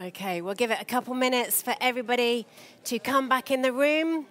Okay, we'll give it a couple minutes for everybody to come back in the room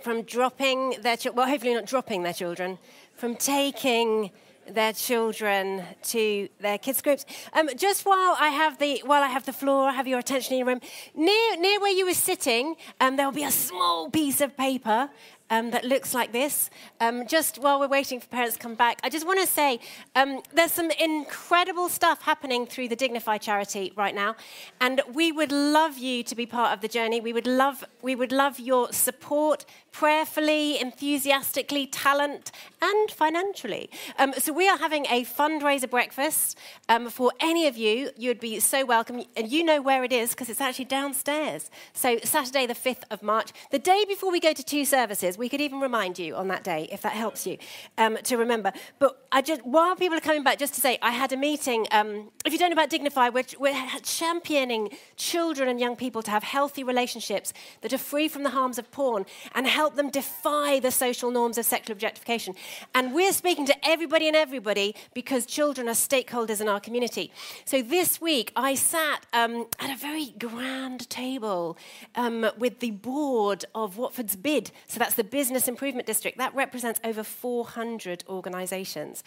from dropping their children, well, hopefully not dropping their children, from taking their children to their kids groups. Um, just while I have the while I have the floor, I have your attention in your room. Near near where you were sitting, um, there will be a small piece of paper um, that looks like this. Um, just while we're waiting for parents to come back, I just want to say um, there's some incredible stuff happening through the Dignify charity right now, and we would love you to be part of the journey. We would love we would love your support, prayerfully, enthusiastically, talent, and financially. Um, so we are having a fundraiser breakfast um, for any of you. You'd be so welcome, and you know where it is because it's actually downstairs. So Saturday, the 5th of March, the day before we go to two services. We could even remind you on that day if that helps you um, to remember. But I just while people are coming back, just to say, I had a meeting. Um, if you don't know about Dignify, we're, we're championing children and young people to have healthy relationships that are free from the harms of porn and help them defy the social norms of sexual objectification. And we're speaking to everybody and everybody because children are stakeholders in our community. So this week, I sat um, at a very grand table um, with the board of Watford's BID. So that's the Business Improvement District. That represents over 400 organisations.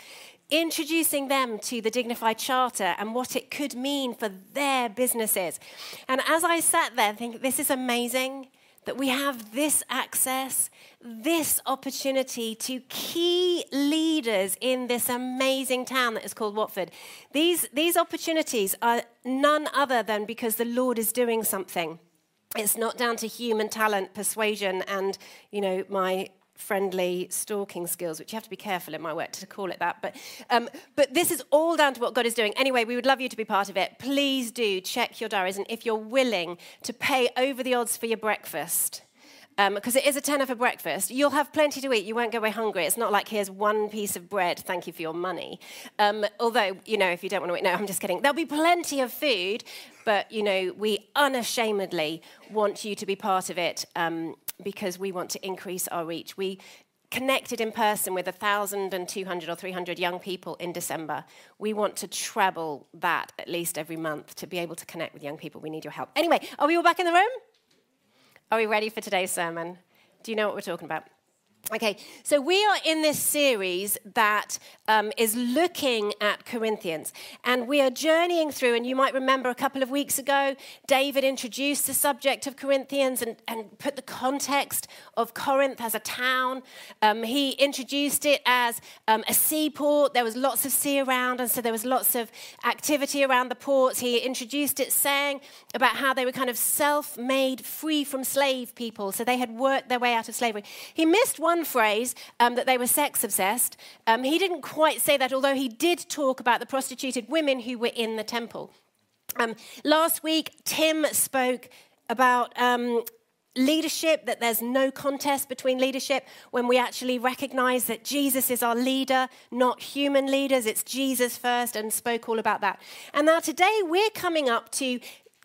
Introducing them to the Dignify Charter and what it could mean for their businesses. And as I sat there, thinking, this is amazing that we have this access, this opportunity to key leaders in this amazing town that is called Watford. These, these opportunities are none other than because the Lord is doing something. It's not down to human talent, persuasion, and you know my friendly stalking skills, which you have to be careful in my work to call it that. But, um, but this is all down to what God is doing. Anyway, we would love you to be part of it. Please do check your diaries, and if you're willing to pay over the odds for your breakfast, because um, it is a tenner for breakfast. You'll have plenty to eat. You won't go away hungry. It's not like here's one piece of bread. Thank you for your money. Um, although, you know, if you don't want to eat, no, I'm just kidding. There'll be plenty of food, but you know, we unashamedly want you to be part of it um, because we want to increase our reach. We connected in person with 1,200 or 300 young people in December. We want to treble that at least every month to be able to connect with young people. We need your help. Anyway, are we all back in the room? Are we ready for today's sermon? Do you know what we're talking about? Okay, so we are in this series that um, is looking at Corinthians, and we are journeying through. And you might remember a couple of weeks ago, David introduced the subject of Corinthians and, and put the context of Corinth as a town. Um, he introduced it as um, a seaport. There was lots of sea around, and so there was lots of activity around the ports. He introduced it saying about how they were kind of self made, free from slave people. So they had worked their way out of slavery. He missed one one phrase um, that they were sex obsessed. Um, he didn't quite say that, although he did talk about the prostituted women who were in the temple. Um, last week, Tim spoke about um, leadership, that there's no contest between leadership when we actually recognize that Jesus is our leader, not human leaders. It's Jesus first, and spoke all about that. And now today we're coming up to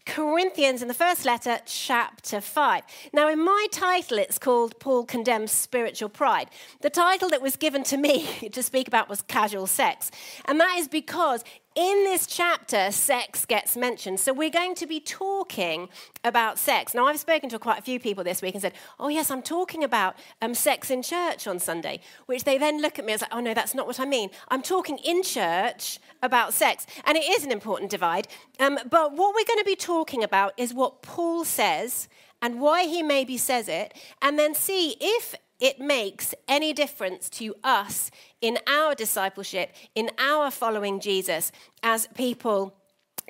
Corinthians in the first letter, chapter 5. Now, in my title, it's called Paul Condemns Spiritual Pride. The title that was given to me to speak about was casual sex. And that is because in this chapter, sex gets mentioned. So we're going to be talking about sex. Now, I've spoken to quite a few people this week and said, Oh, yes, I'm talking about um, sex in church on Sunday, which they then look at me as like, Oh, no, that's not what I mean. I'm talking in church about sex. And it is an important divide. Um, but what we're going to be talking about is what Paul says and why he maybe says it, and then see if it makes any difference to us in our discipleship, in our following Jesus as people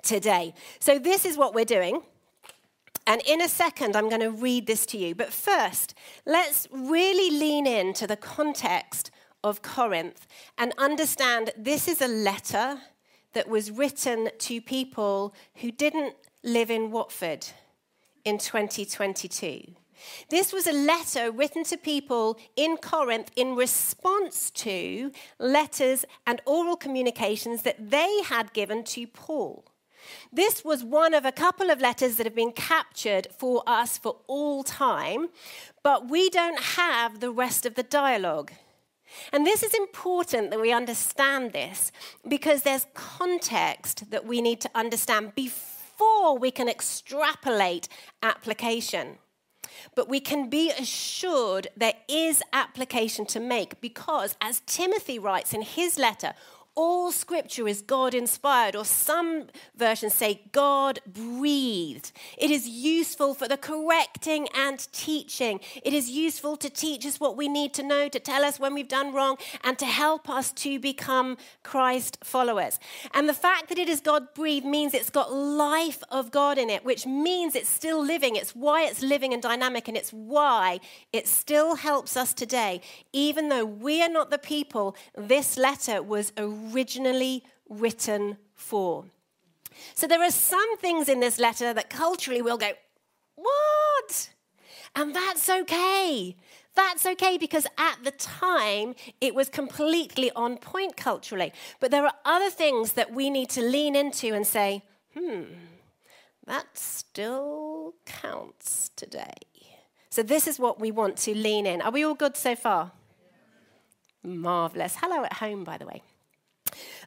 today. So, this is what we're doing. And in a second, I'm going to read this to you. But first, let's really lean into the context of Corinth and understand this is a letter that was written to people who didn't live in Watford in 2022. This was a letter written to people in Corinth in response to letters and oral communications that they had given to Paul. This was one of a couple of letters that have been captured for us for all time, but we don't have the rest of the dialogue. And this is important that we understand this because there's context that we need to understand before we can extrapolate application. But we can be assured there is application to make because, as Timothy writes in his letter, all scripture is God inspired, or some versions say God breathed. It is useful for the correcting and teaching. It is useful to teach us what we need to know, to tell us when we've done wrong, and to help us to become Christ followers. And the fact that it is God breathed means it's got life of God in it, which means it's still living. It's why it's living and dynamic, and it's why it still helps us today, even though we are not the people this letter was originally originally written for. So there are some things in this letter that culturally we'll go, what? And that's okay. That's okay because at the time it was completely on point culturally. But there are other things that we need to lean into and say, hmm, that still counts today. So this is what we want to lean in. Are we all good so far? Marvelous. Hello at home, by the way.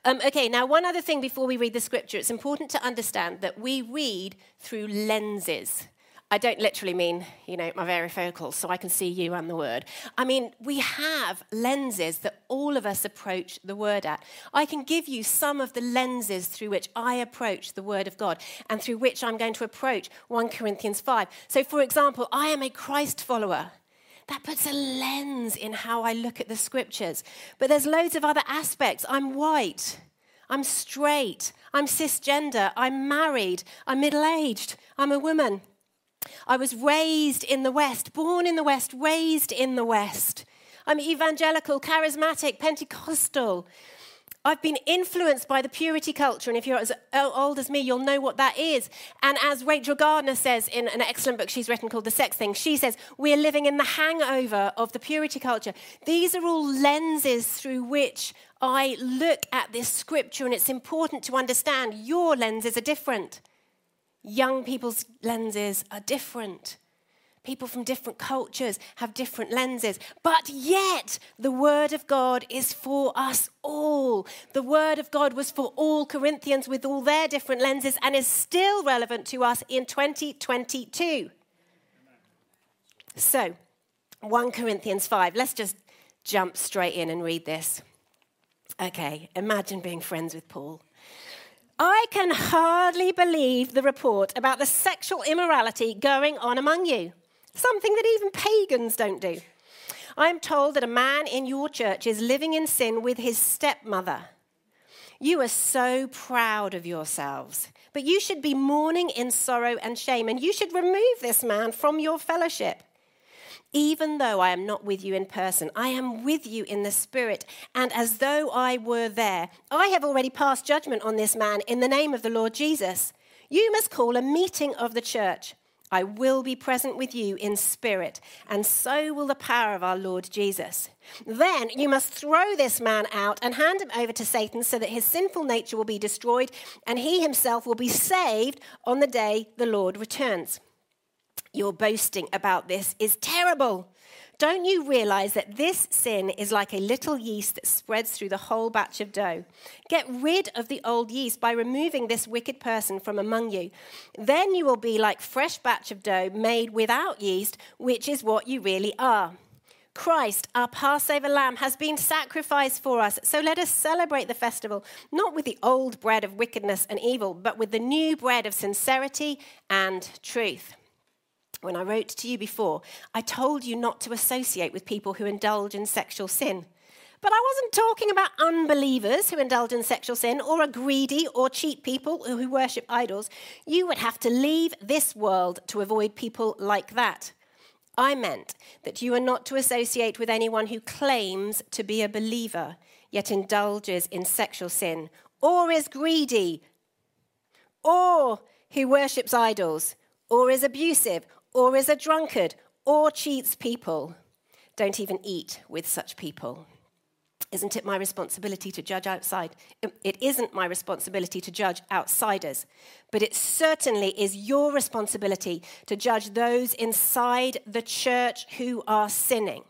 Um, okay, now, one other thing before we read the scripture, it's important to understand that we read through lenses. I don't literally mean, you know, my varifocals so I can see you and the word. I mean, we have lenses that all of us approach the word at. I can give you some of the lenses through which I approach the word of God and through which I'm going to approach 1 Corinthians 5. So, for example, I am a Christ follower that puts a lens in how I look at the scriptures. But there's loads of other aspects. I'm white. I'm straight. I'm cisgender. I'm married. I'm middle aged. I'm a woman. I was raised in the West, born in the West, raised in the West. I'm evangelical, charismatic, Pentecostal. I've been influenced by the purity culture, and if you're as old as me, you'll know what that is. And as Rachel Gardner says in an excellent book she's written called The Sex Thing, she says, We're living in the hangover of the purity culture. These are all lenses through which I look at this scripture, and it's important to understand your lenses are different. Young people's lenses are different. People from different cultures have different lenses, but yet the Word of God is for us all. The Word of God was for all Corinthians with all their different lenses and is still relevant to us in 2022. So, 1 Corinthians 5, let's just jump straight in and read this. Okay, imagine being friends with Paul. I can hardly believe the report about the sexual immorality going on among you something that even pagans don't do. I am told that a man in your church is living in sin with his stepmother. You are so proud of yourselves, but you should be mourning in sorrow and shame, and you should remove this man from your fellowship. Even though I am not with you in person, I am with you in the spirit, and as though I were there. I have already passed judgment on this man in the name of the Lord Jesus. You must call a meeting of the church I will be present with you in spirit, and so will the power of our Lord Jesus. Then you must throw this man out and hand him over to Satan so that his sinful nature will be destroyed and he himself will be saved on the day the Lord returns. Your boasting about this is terrible. Don't you realize that this sin is like a little yeast that spreads through the whole batch of dough? Get rid of the old yeast by removing this wicked person from among you. Then you will be like fresh batch of dough made without yeast, which is what you really are. Christ, our Passover lamb, has been sacrificed for us. So let us celebrate the festival, not with the old bread of wickedness and evil, but with the new bread of sincerity and truth when I wrote to you before, I told you not to associate with people who indulge in sexual sin. But I wasn't talking about unbelievers who indulge in sexual sin or a greedy or cheap people who worship idols. You would have to leave this world to avoid people like that. I meant that you are not to associate with anyone who claims to be a believer yet indulges in sexual sin or is greedy or who worships idols or is abusive or is a drunkard, or cheats people. Don't even eat with such people. Isn't it my responsibility to judge outside? It isn't my responsibility to judge outsiders, but it certainly is your responsibility to judge those inside the church who are sinning.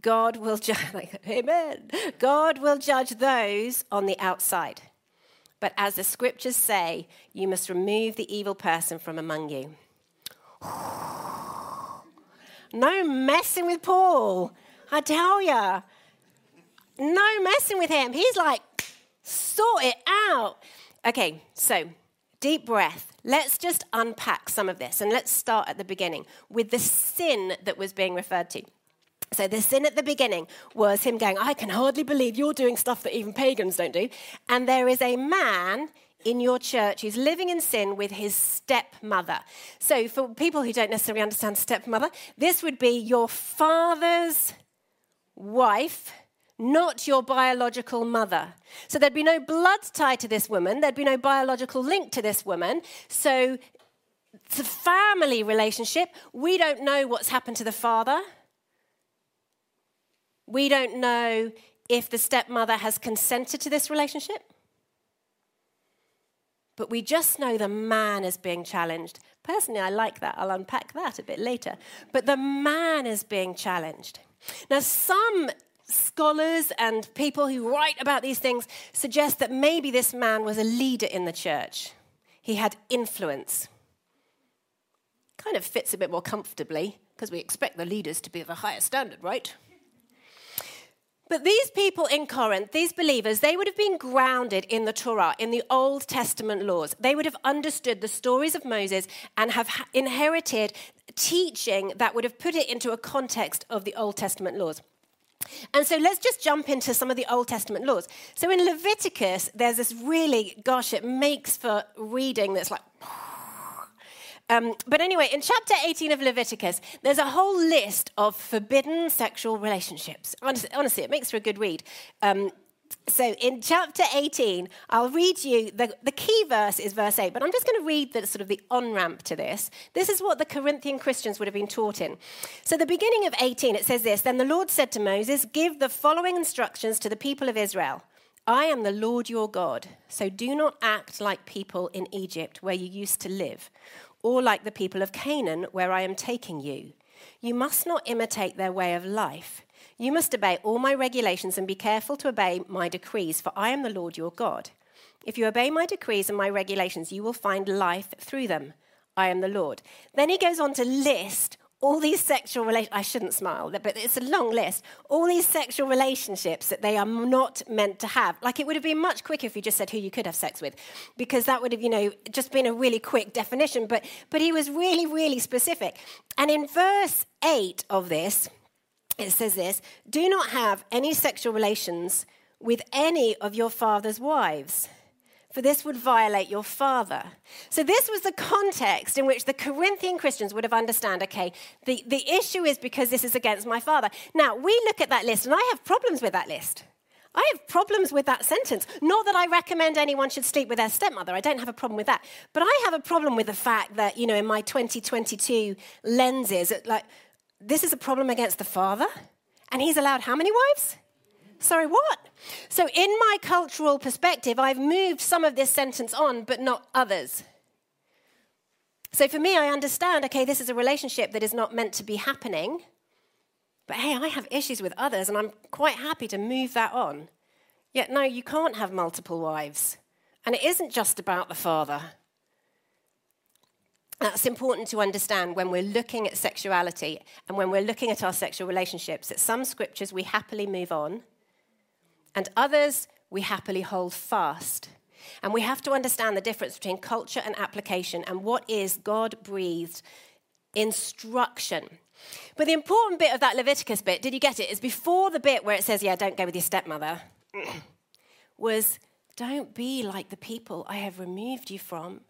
God will judge, amen. God will judge those on the outside. But as the scriptures say, you must remove the evil person from among you. No messing with Paul. I tell ya. No messing with him. He's like, sort it out. Okay, so deep breath. Let's just unpack some of this and let's start at the beginning with the sin that was being referred to. So, the sin at the beginning was him going, I can hardly believe you're doing stuff that even pagans don't do. And there is a man in your church who's living in sin with his stepmother. So, for people who don't necessarily understand stepmother, this would be your father's wife, not your biological mother. So, there'd be no blood tied to this woman, there'd be no biological link to this woman. So, it's a family relationship. We don't know what's happened to the father. We don't know if the stepmother has consented to this relationship. But we just know the man is being challenged. Personally, I like that. I'll unpack that a bit later. But the man is being challenged. Now, some scholars and people who write about these things suggest that maybe this man was a leader in the church. He had influence. Kind of fits a bit more comfortably because we expect the leaders to be of a higher standard, right? But these people in Corinth, these believers, they would have been grounded in the Torah, in the Old Testament laws. They would have understood the stories of Moses and have inherited teaching that would have put it into a context of the Old Testament laws. And so let's just jump into some of the Old Testament laws. So in Leviticus, there's this really, gosh, it makes for reading that's like, um, but anyway, in chapter 18 of Leviticus, there's a whole list of forbidden sexual relationships. Honestly, it makes for a good read. Um, so in chapter 18, I'll read you, the, the key verse is verse 8, but I'm just going to read the sort of the on ramp to this. This is what the Corinthian Christians would have been taught in. So the beginning of 18, it says this Then the Lord said to Moses, Give the following instructions to the people of Israel. I am the Lord your God, so do not act like people in Egypt where you used to live or like the people of Canaan, where I am taking you. You must not imitate their way of life. You must obey all my regulations and be careful to obey my decrees, for I am the Lord your God. If you obey my decrees and my regulations, you will find life through them. I am the Lord. Then he goes on to list all these sexual relations, I shouldn't smile, but it's a long list. All these sexual relationships that they are not meant to have. Like it would have been much quicker if you just said who you could have sex with, because that would have, you know, just been a really quick definition. But, but he was really, really specific. And in verse 8 of this, it says this Do not have any sexual relations with any of your father's wives for this would violate your father. So, this was the context in which the Corinthian Christians would have understood okay, the, the issue is because this is against my father. Now, we look at that list, and I have problems with that list. I have problems with that sentence. Not that I recommend anyone should sleep with their stepmother. I don't have a problem with that. But I have a problem with the fact that, you know, in my 2022 lenses, like, this is a problem against the father, and he's allowed how many wives? Sorry, what? So, in my cultural perspective, I've moved some of this sentence on, but not others. So, for me, I understand okay, this is a relationship that is not meant to be happening. But hey, I have issues with others, and I'm quite happy to move that on. Yet, no, you can't have multiple wives. And it isn't just about the father. That's important to understand when we're looking at sexuality and when we're looking at our sexual relationships. That some scriptures we happily move on, and others we happily hold fast. And we have to understand the difference between culture and application and what is God breathed instruction. But the important bit of that Leviticus bit, did you get it? Is before the bit where it says, yeah, don't go with your stepmother, was don't be like the people I have removed you from.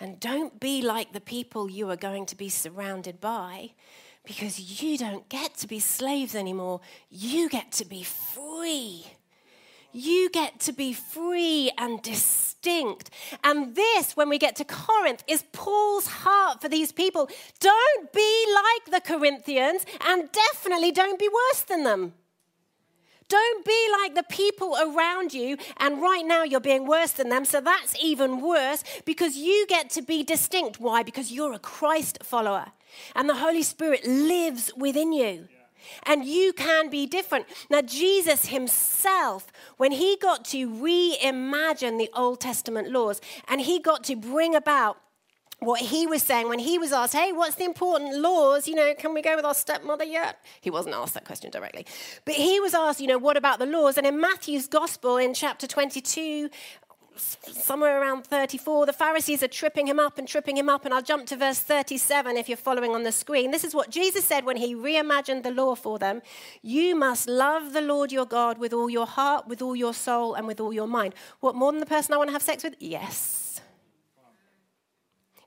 And don't be like the people you are going to be surrounded by because you don't get to be slaves anymore. You get to be free you get to be free and distinct. And this, when we get to Corinth, is Paul's heart for these people. Don't be like the Corinthians, and definitely don't be worse than them. Don't be like the people around you, and right now you're being worse than them, so that's even worse because you get to be distinct. Why? Because you're a Christ follower, and the Holy Spirit lives within you. And you can be different. Now, Jesus himself, when he got to reimagine the Old Testament laws and he got to bring about what he was saying when he was asked, Hey, what's the important laws? You know, can we go with our stepmother yet? He wasn't asked that question directly. But he was asked, You know, what about the laws? And in Matthew's gospel in chapter 22, somewhere around 34, the Pharisees are tripping him up and tripping him up. And I'll jump to verse 37 if you're following on the screen. This is what Jesus said when he reimagined the law for them You must love the Lord your God with all your heart, with all your soul, and with all your mind. What, more than the person I want to have sex with? Yes.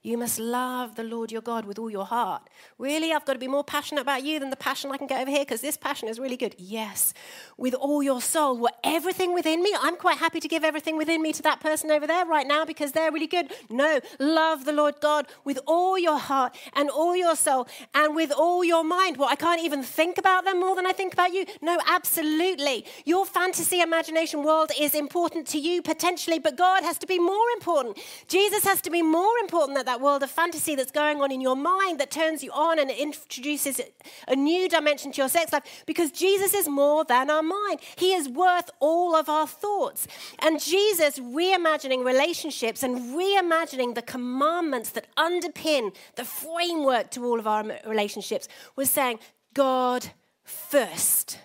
You must love the Lord your God with all your heart. Really? I've got to be more passionate about you than the passion I can get over here because this passion is really good. Yes. With all your soul, what everything within me, I'm quite happy to give everything within me to that person over there right now because they're really good. No, love the Lord God with all your heart and all your soul and with all your mind. Well, I can't even think about them more than I think about you. No, absolutely. Your fantasy imagination world is important to you potentially, but God has to be more important. Jesus has to be more important than that world of fantasy that's going on in your mind that turns you on and introduces a new dimension to your sex life because Jesus is more than our mind. He is worth all of our thoughts. And Jesus reimagining relationships and reimagining the commandments that underpin the framework to all of our relationships was saying, God first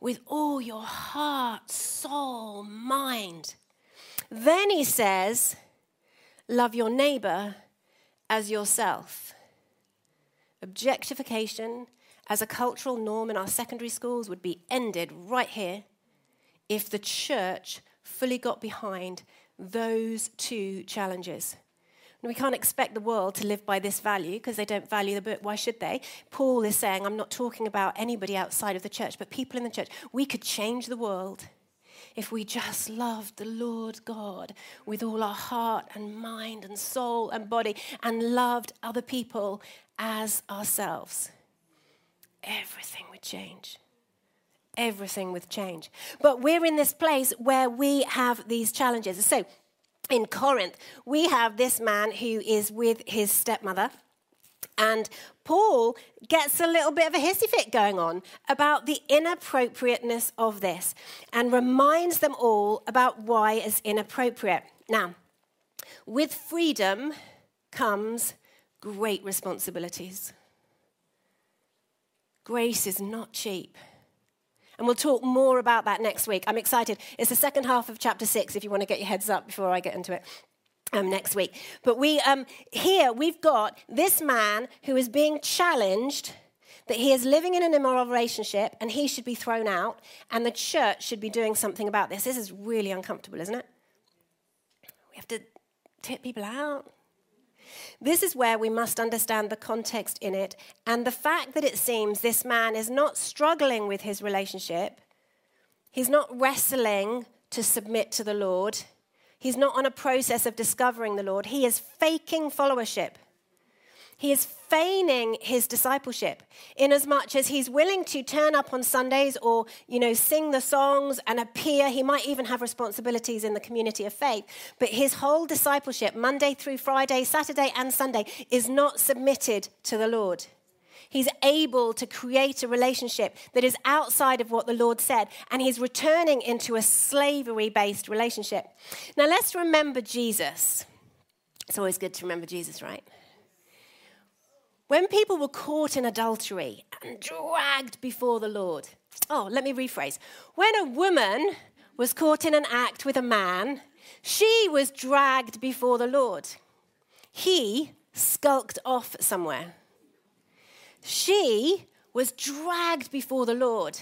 with all your heart, soul, mind. Then he says, love your neighbor as yourself. Objectification as a cultural norm in our secondary schools would be ended right here if the church fully got behind those two challenges. we can't expect the world to live by this value because they don't value the book. Why should they? Paul is saying, I'm not talking about anybody outside of the church, but people in the church. We could change the world if we just loved the Lord God with all our heart and mind and soul and body and loved other people as ourselves, everything would change. Everything would change. But we're in this place where we have these challenges. So, in Corinth, we have this man who is with his stepmother and Paul gets a little bit of a hissy fit going on about the inappropriateness of this and reminds them all about why it's inappropriate. Now, with freedom comes great responsibilities. Grace is not cheap. And we'll talk more about that next week. I'm excited. It's the second half of chapter six, if you want to get your heads up before I get into it um, next week. But we um, here we've got this man who is being challenged that he is living in an immoral relationship and he should be thrown out, and the church should be doing something about this. This is really uncomfortable, isn't it? We have to tip people out. This is where we must understand the context in it and the fact that it seems this man is not struggling with his relationship. He's not wrestling to submit to the Lord. He's not on a process of discovering the Lord. He is faking followership. He is feigning his discipleship in as much as he's willing to turn up on Sundays or, you know, sing the songs and appear. He might even have responsibilities in the community of faith. But his whole discipleship, Monday through Friday, Saturday and Sunday, is not submitted to the Lord. He's able to create a relationship that is outside of what the Lord said, and he's returning into a slavery based relationship. Now, let's remember Jesus. It's always good to remember Jesus, right? When people were caught in adultery and dragged before the Lord, oh, let me rephrase. When a woman was caught in an act with a man, she was dragged before the Lord. He skulked off somewhere. She was dragged before the Lord.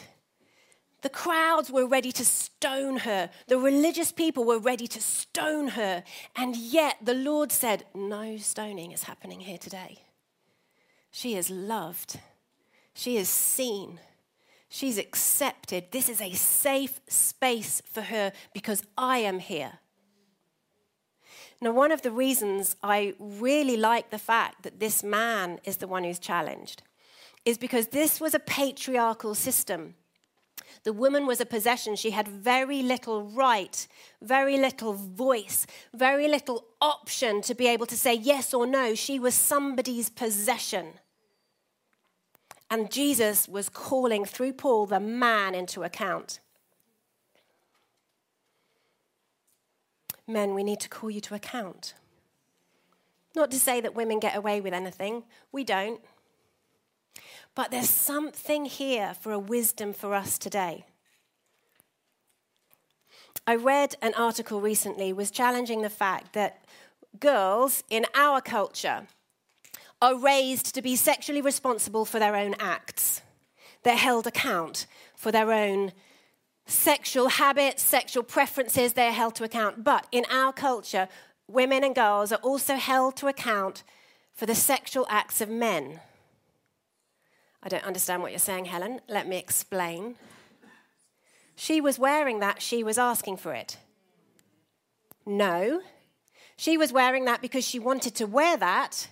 The crowds were ready to stone her. The religious people were ready to stone her. And yet the Lord said, No stoning is happening here today. She is loved. She is seen. She's accepted. This is a safe space for her because I am here. Now, one of the reasons I really like the fact that this man is the one who's challenged is because this was a patriarchal system. The woman was a possession. She had very little right, very little voice, very little option to be able to say yes or no. She was somebody's possession. And Jesus was calling through Paul the man into account. Men, we need to call you to account. Not to say that women get away with anything, we don't. But there's something here for a wisdom for us today. I read an article recently was challenging the fact that girls in our culture are raised to be sexually responsible for their own acts. They're held account for their own sexual habits, sexual preferences, they're held to account. But in our culture, women and girls are also held to account for the sexual acts of men. I don't understand what you're saying, Helen. Let me explain. She was wearing that, she was asking for it. No. She was wearing that because she wanted to wear that.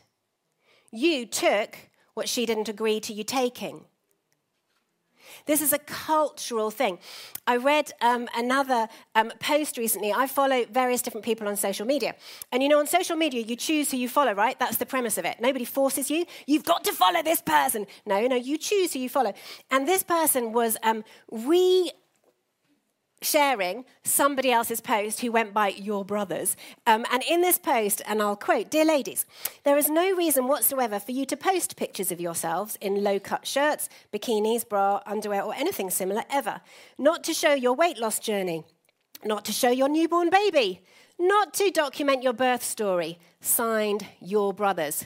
You took what she didn't agree to you taking. This is a cultural thing. I read um, another um, post recently. I follow various different people on social media. And you know, on social media, you choose who you follow, right? That's the premise of it. Nobody forces you. You've got to follow this person. No, no, you choose who you follow. And this person was um, re sharing somebody else's post who went by your brothers. Um, and in this post, and I'll quote Dear ladies, there is no reason whatsoever for you to post pictures of yourselves in low cut shirts, bikinis, bra, underwear, or anything similar ever. Not to show your weight loss journey, not to show your newborn baby, not to document your birth story. Signed, your brothers.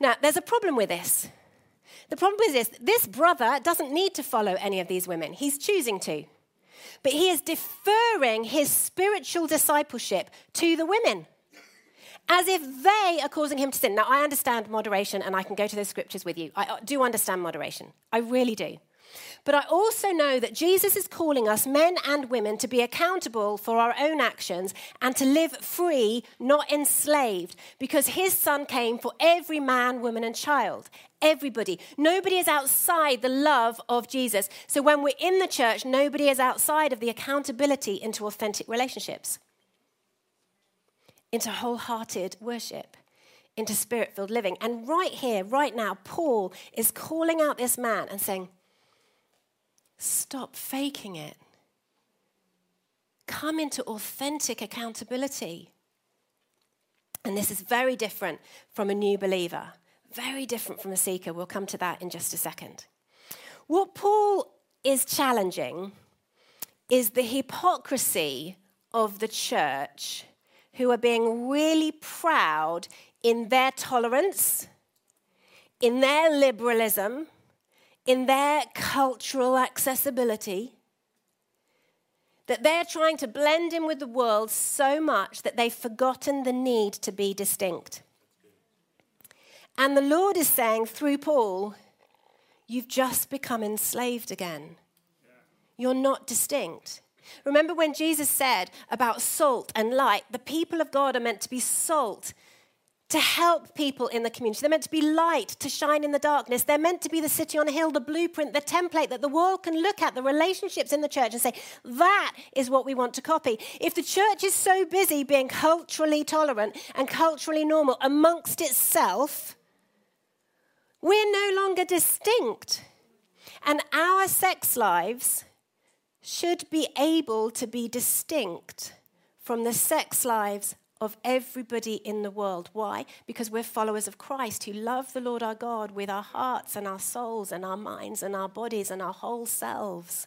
Now, there's a problem with this. The problem is this this brother doesn't need to follow any of these women, he's choosing to but he is deferring his spiritual discipleship to the women as if they are causing him to sin. Now, I understand moderation, and I can go to those scriptures with you. I uh, do understand moderation. I really do. But I also know that Jesus is calling us, men and women, to be accountable for our own actions and to live free, not enslaved, because his son came for every man, woman, and child. Everybody. Nobody is outside the love of Jesus. So when we're in the church, nobody is outside of the accountability into authentic relationships, into wholehearted worship into spirit filled living. And right here, right now, Paul is calling out this man and saying, Stop faking it. Come into authentic accountability. And this is very different from a new believer, very different from a seeker. We'll come to that in just a second. What Paul is challenging is the hypocrisy of the church who are being really proud in their tolerance, in their liberalism, in their cultural accessibility that they're trying to blend in with the world so much that they've forgotten the need to be distinct. And the Lord is saying through Paul, you've just become enslaved again. You're not distinct. Remember when Jesus said about salt and light, the people of God are meant to be salt to help people in the community. They're meant to be light, to shine in the darkness. They're meant to be the city on a hill, the blueprint, the template that the world can look at, the relationships in the church and say, that is what we want to copy. If the church is so busy being culturally tolerant and culturally normal amongst itself, we're no longer distinct. And our sex lives should be able to be distinct from the sex lives of everybody in the world. Why? Because we're followers of Christ who love the Lord our God with our hearts and our souls and our minds and our bodies and our whole selves.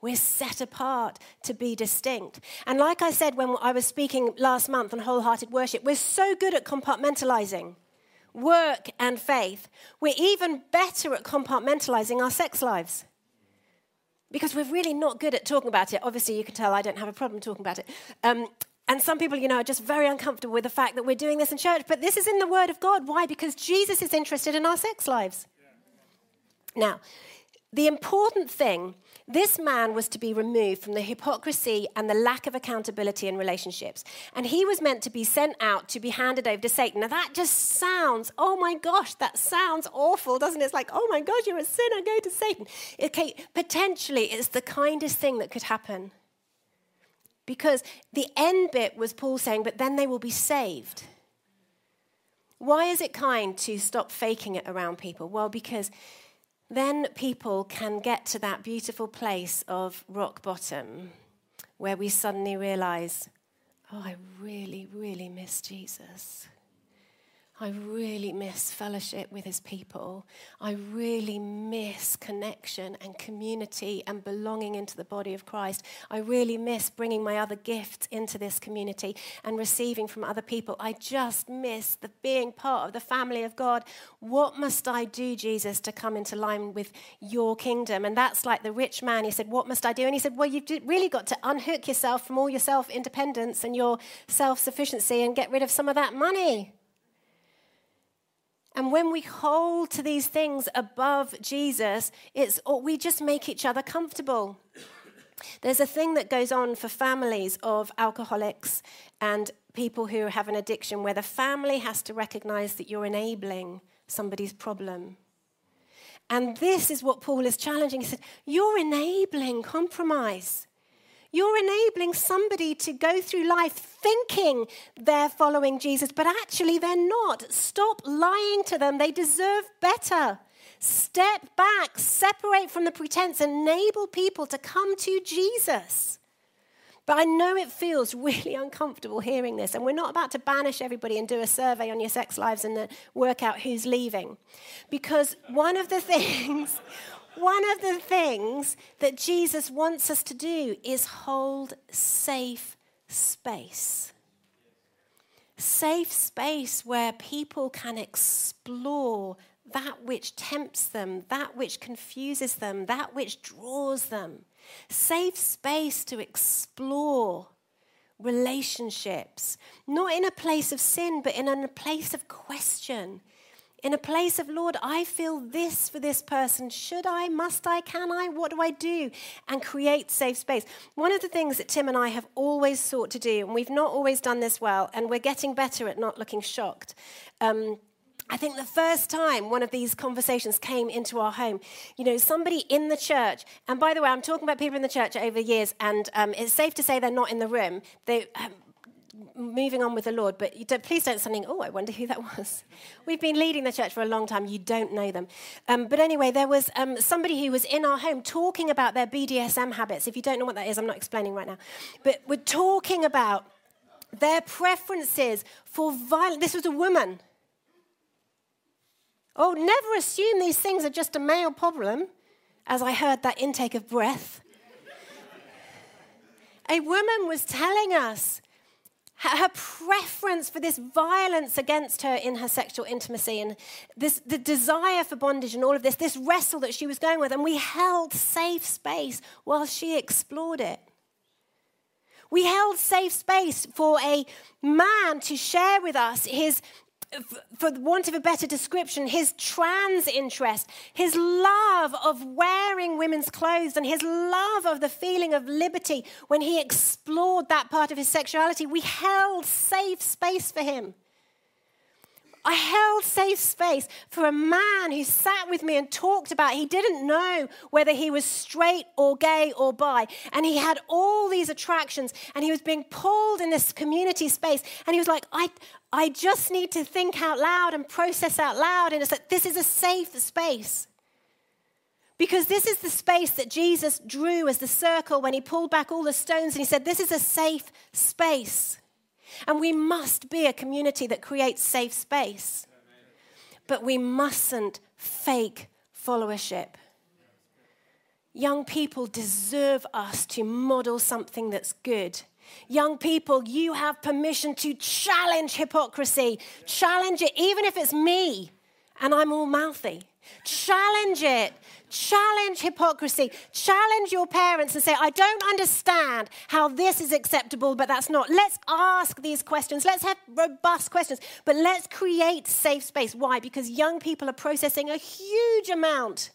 We're set apart to be distinct. And like I said when I was speaking last month on wholehearted worship, we're so good at compartmentalizing work and faith. We're even better at compartmentalizing our sex lives because we're really not good at talking about it. Obviously, you can tell I don't have a problem talking about it. Um, and some people, you know, are just very uncomfortable with the fact that we're doing this in church. But this is in the Word of God. Why? Because Jesus is interested in our sex lives. Now, the important thing this man was to be removed from the hypocrisy and the lack of accountability in relationships. And he was meant to be sent out to be handed over to Satan. Now, that just sounds, oh my gosh, that sounds awful, doesn't it? It's like, oh my gosh, you're a sinner, go to Satan. Okay, potentially, it's the kindest thing that could happen. Because the end bit was Paul saying, but then they will be saved. Why is it kind to stop faking it around people? Well, because then people can get to that beautiful place of rock bottom where we suddenly realize, oh, I really, really miss Jesus. I really miss fellowship with his people. I really miss connection and community and belonging into the body of Christ. I really miss bringing my other gifts into this community and receiving from other people. I just miss the being part of the family of God. What must I do, Jesus, to come into line with your kingdom? And that's like the rich man. He said, What must I do? And he said, Well, you've really got to unhook yourself from all your self independence and your self sufficiency and get rid of some of that money. And when we hold to these things above Jesus, it's, oh, we just make each other comfortable. There's a thing that goes on for families of alcoholics and people who have an addiction where the family has to recognize that you're enabling somebody's problem. And this is what Paul is challenging. He said, You're enabling compromise. You're enabling somebody to go through life thinking they're following Jesus, but actually they're not. Stop lying to them. They deserve better. Step back, separate from the pretense, enable people to come to Jesus. But I know it feels really uncomfortable hearing this, and we're not about to banish everybody and do a survey on your sex lives and work out who's leaving. Because one of the things, one of the things that Jesus wants us to do is hold safe space. Safe space where people can explore that which tempts them, that which confuses them, that which draws them. Safe space to explore relationships, not in a place of sin, but in a place of question in a place of, Lord, I feel this for this person. Should I? Must I? Can I? What do I do? And create safe space. One of the things that Tim and I have always sought to do, and we've not always done this well, and we're getting better at not looking shocked. Um, I think the first time one of these conversations came into our home, you know, somebody in the church, and by the way, I'm talking about people in the church over the years, and um, it's safe to say they're not in the room. They, um, moving on with the Lord, but don't, please don't think, oh, I wonder who that was. We've been leading the church for a long time. You don't know them. Um, but anyway, there was um, somebody who was in our home talking about their BDSM habits. If you don't know what that is, I'm not explaining right now. But we're talking about their preferences for violence. This was a woman. Oh, never assume these things are just a male problem, as I heard that intake of breath. a woman was telling us her preference for this violence against her in her sexual intimacy and this the desire for bondage and all of this this wrestle that she was going with and we held safe space while she explored it. We held safe space for a man to share with us his for want of a better description, his trans interest, his love of wearing women's clothes, and his love of the feeling of liberty when he explored that part of his sexuality, we held safe space for him. I held safe space for a man who sat with me and talked about he didn't know whether he was straight or gay or bi. And he had all these attractions and he was being pulled in this community space. And he was like, I, I just need to think out loud and process out loud. And it's like, this is a safe space. Because this is the space that Jesus drew as the circle when he pulled back all the stones and he said, This is a safe space. And we must be a community that creates safe space. But we mustn't fake followership. Young people deserve us to model something that's good. Young people, you have permission to challenge hypocrisy. Challenge it, even if it's me and I'm all mouthy. Challenge it. Challenge hypocrisy. Challenge your parents and say, I don't understand how this is acceptable, but that's not. Let's ask these questions. Let's have robust questions, but let's create safe space. Why? Because young people are processing a huge amount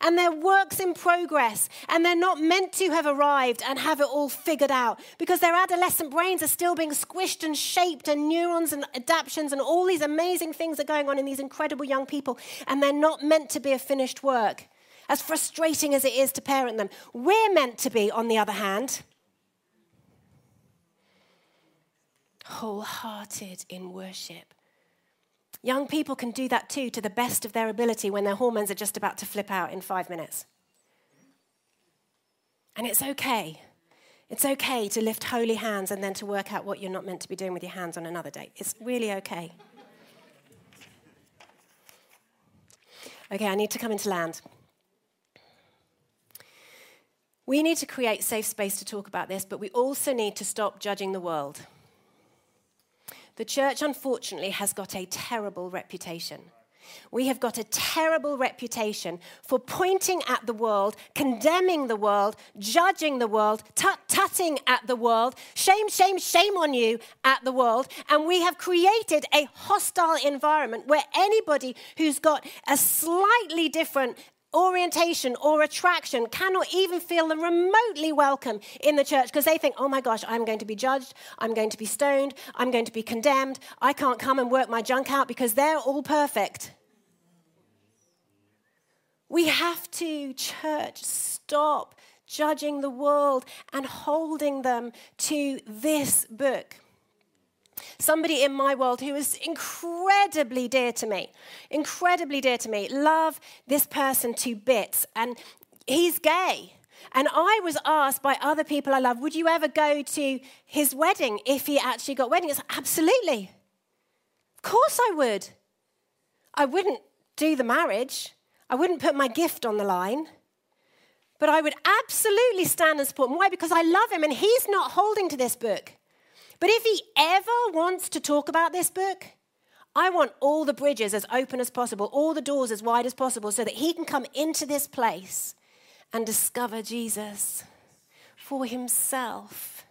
and they're works in progress and they're not meant to have arrived and have it all figured out because their adolescent brains are still being squished and shaped and neurons and adaptions and all these amazing things are going on in these incredible young people and they're not meant to be a finished work as frustrating as it is to parent them. We're meant to be on the other hand wholehearted in worship Young people can do that too to the best of their ability when their hormones are just about to flip out in five minutes. And it's okay. It's okay to lift holy hands and then to work out what you're not meant to be doing with your hands on another day. It's really okay. Okay, I need to come into land. We need to create safe space to talk about this, but we also need to stop judging the world. The church, unfortunately, has got a terrible reputation. We have got a terrible reputation for pointing at the world, condemning the world, judging the world, tut tutting at the world, shame, shame, shame on you at the world. And we have created a hostile environment where anybody who's got a slightly different orientation or attraction cannot even feel remotely welcome in the church because they think, oh my gosh, I'm going to be judged, I'm going to be stoned, I'm going to be condemned, I can't come and work my junk out because they're all perfect. We have to, church, stop judging the world and holding them to this book. Somebody in my world who is incredibly dear to me, incredibly dear to me, love this person to bits, and he's gay. And I was asked by other people I love, would you ever go to his wedding if he actually got wedding? It's like, absolutely. Of course I would. I wouldn't do the marriage. I wouldn't put my gift on the line, but I would absolutely stand and support him. Why? Because I love him and he's not holding to this book. But if he ever wants to talk about this book, I want all the bridges as open as possible, all the doors as wide as possible, so that he can come into this place and discover Jesus for himself.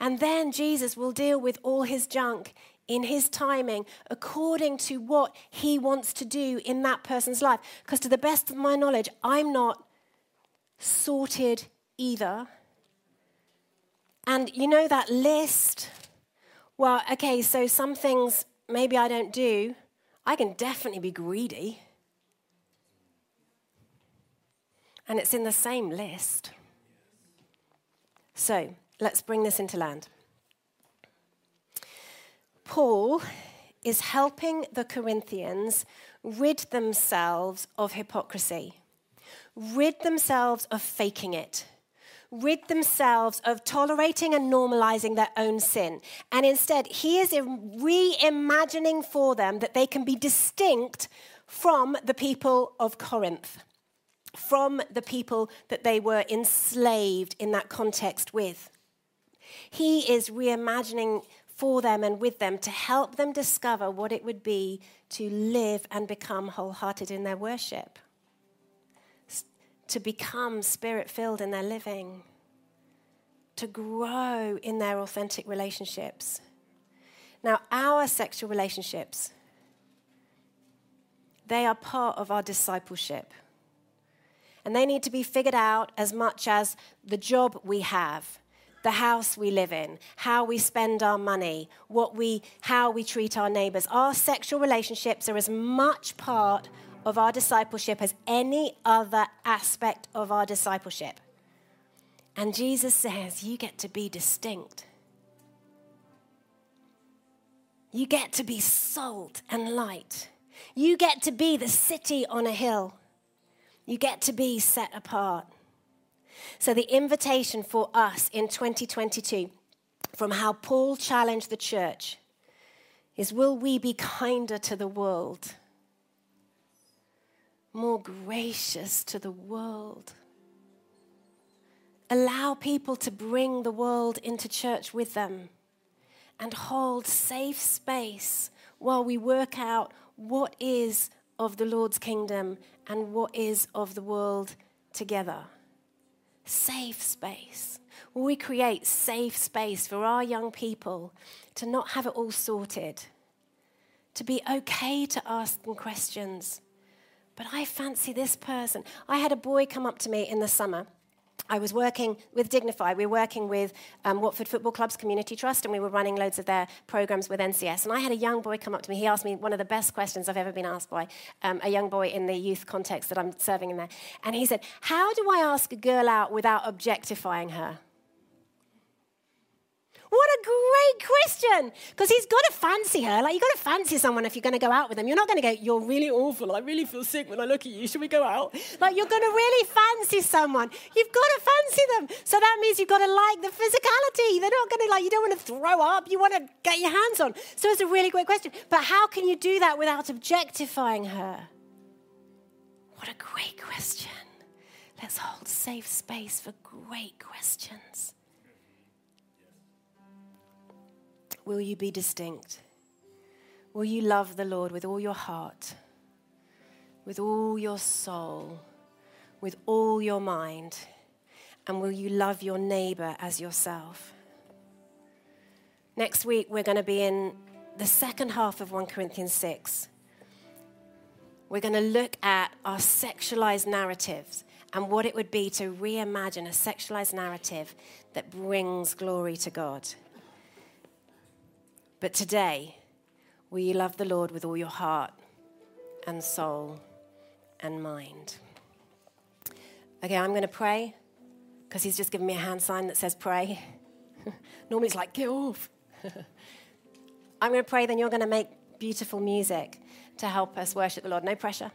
And then Jesus will deal with all his junk in his timing according to what he wants to do in that person's life. Because to the best of my knowledge, I'm not sorted either. And you know that list? Well, okay, so some things maybe I don't do. I can definitely be greedy. And it's in the same list. So let's bring this into land. Paul is helping the Corinthians rid themselves of hypocrisy, rid themselves of faking it, rid themselves of tolerating and normalizing their own sin. And instead, he is reimagining for them that they can be distinct from the people of Corinth, from the people that they were enslaved in that context with. He is reimagining for them and with them to help them discover what it would be to live and become wholehearted in their worship, to become spirit filled in their living, to grow in their authentic relationships. Now, our sexual relationships, they are part of our discipleship. And they need to be figured out as much as the job we have the house we live in, how we spend our money, what we, how we treat our neighbors. Our sexual relationships are as much part of our discipleship as any other aspect of our discipleship. And Jesus says, You get to be distinct. You get to be salt and light. You get to be the city on a hill. You get to be set apart. So, the invitation for us in 2022 from how Paul challenged the church is will we be kinder to the world? More gracious to the world? Allow people to bring the world into church with them and hold safe space while we work out what is of the Lord's kingdom and what is of the world together safe space. Will we create safe space for our young people to not have it all sorted, to be okay to ask them questions? But I fancy this person. I had a boy come up to me in the summer I was working with Dignify. We were working with um, Watford Football Club's Community Trust, and we were running loads of their programs with NCS. And I had a young boy come up to me. He asked me one of the best questions I've ever been asked by um, a young boy in the youth context that I'm serving in there. And he said, How do I ask a girl out without objectifying her? What a great question. Because he's got to fancy her. Like, you've got to fancy someone if you're going to go out with them. You're not going to go, You're really awful. I really feel sick when I look at you. Should we go out? Like, you're going to really fancy someone. You've got to fancy them. So that means you've got to like the physicality. They're not going to, like, you don't want to throw up. You want to get your hands on. So it's a really great question. But how can you do that without objectifying her? What a great question. Let's hold safe space for great questions. Will you be distinct? Will you love the Lord with all your heart, with all your soul, with all your mind? And will you love your neighbor as yourself? Next week, we're going to be in the second half of 1 Corinthians 6. We're going to look at our sexualized narratives and what it would be to reimagine a sexualized narrative that brings glory to God. But today, will you love the Lord with all your heart and soul and mind? Okay, I'm going to pray because he's just given me a hand sign that says pray. Normally it's like, get off. I'm going to pray, then you're going to make beautiful music to help us worship the Lord. No pressure.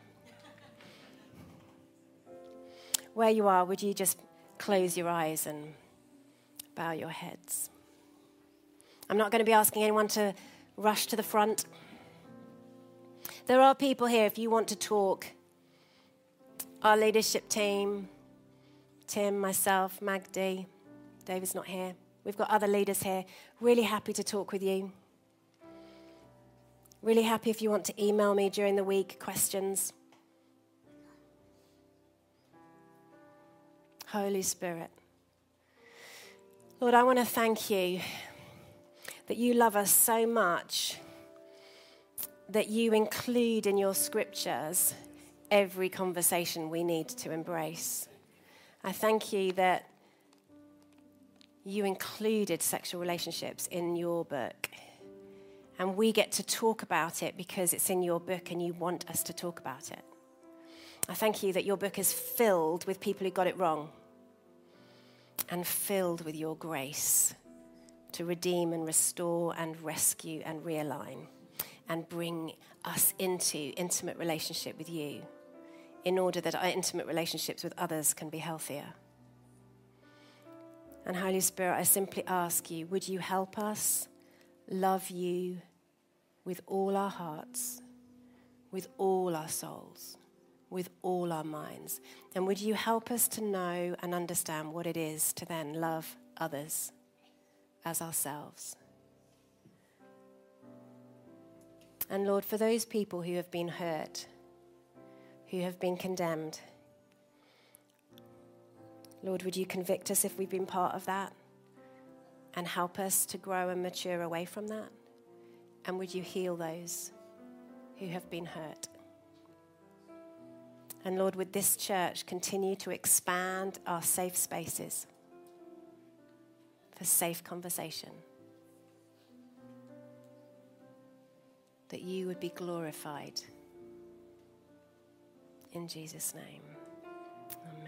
Where you are, would you just close your eyes and bow your heads? I'm not going to be asking anyone to rush to the front. There are people here, if you want to talk, our leadership team, Tim, myself, Magdi, David's not here. We've got other leaders here. Really happy to talk with you. Really happy if you want to email me during the week questions. Holy Spirit. Lord, I want to thank you that you love us so much that you include in your scriptures every conversation we need to embrace. I thank you that you included sexual relationships in your book. And we get to talk about it because it's in your book and you want us to talk about it. I thank you that your book is filled with people who got it wrong and filled with your grace to redeem and restore and rescue and realign and bring us into intimate relationship with you in order that our intimate relationships with others can be healthier. And Holy Spirit, I simply ask you, would you help us love you with all our hearts, with all our souls, with all our minds? And would you help us to know and understand what it is to then love others? As ourselves. And Lord, for those people who have been hurt, who have been condemned, Lord, would you convict us if we've been part of that and help us to grow and mature away from that? And would you heal those who have been hurt? And Lord, would this church continue to expand our safe spaces? For safe conversation. That you would be glorified. In Jesus' name. Amen.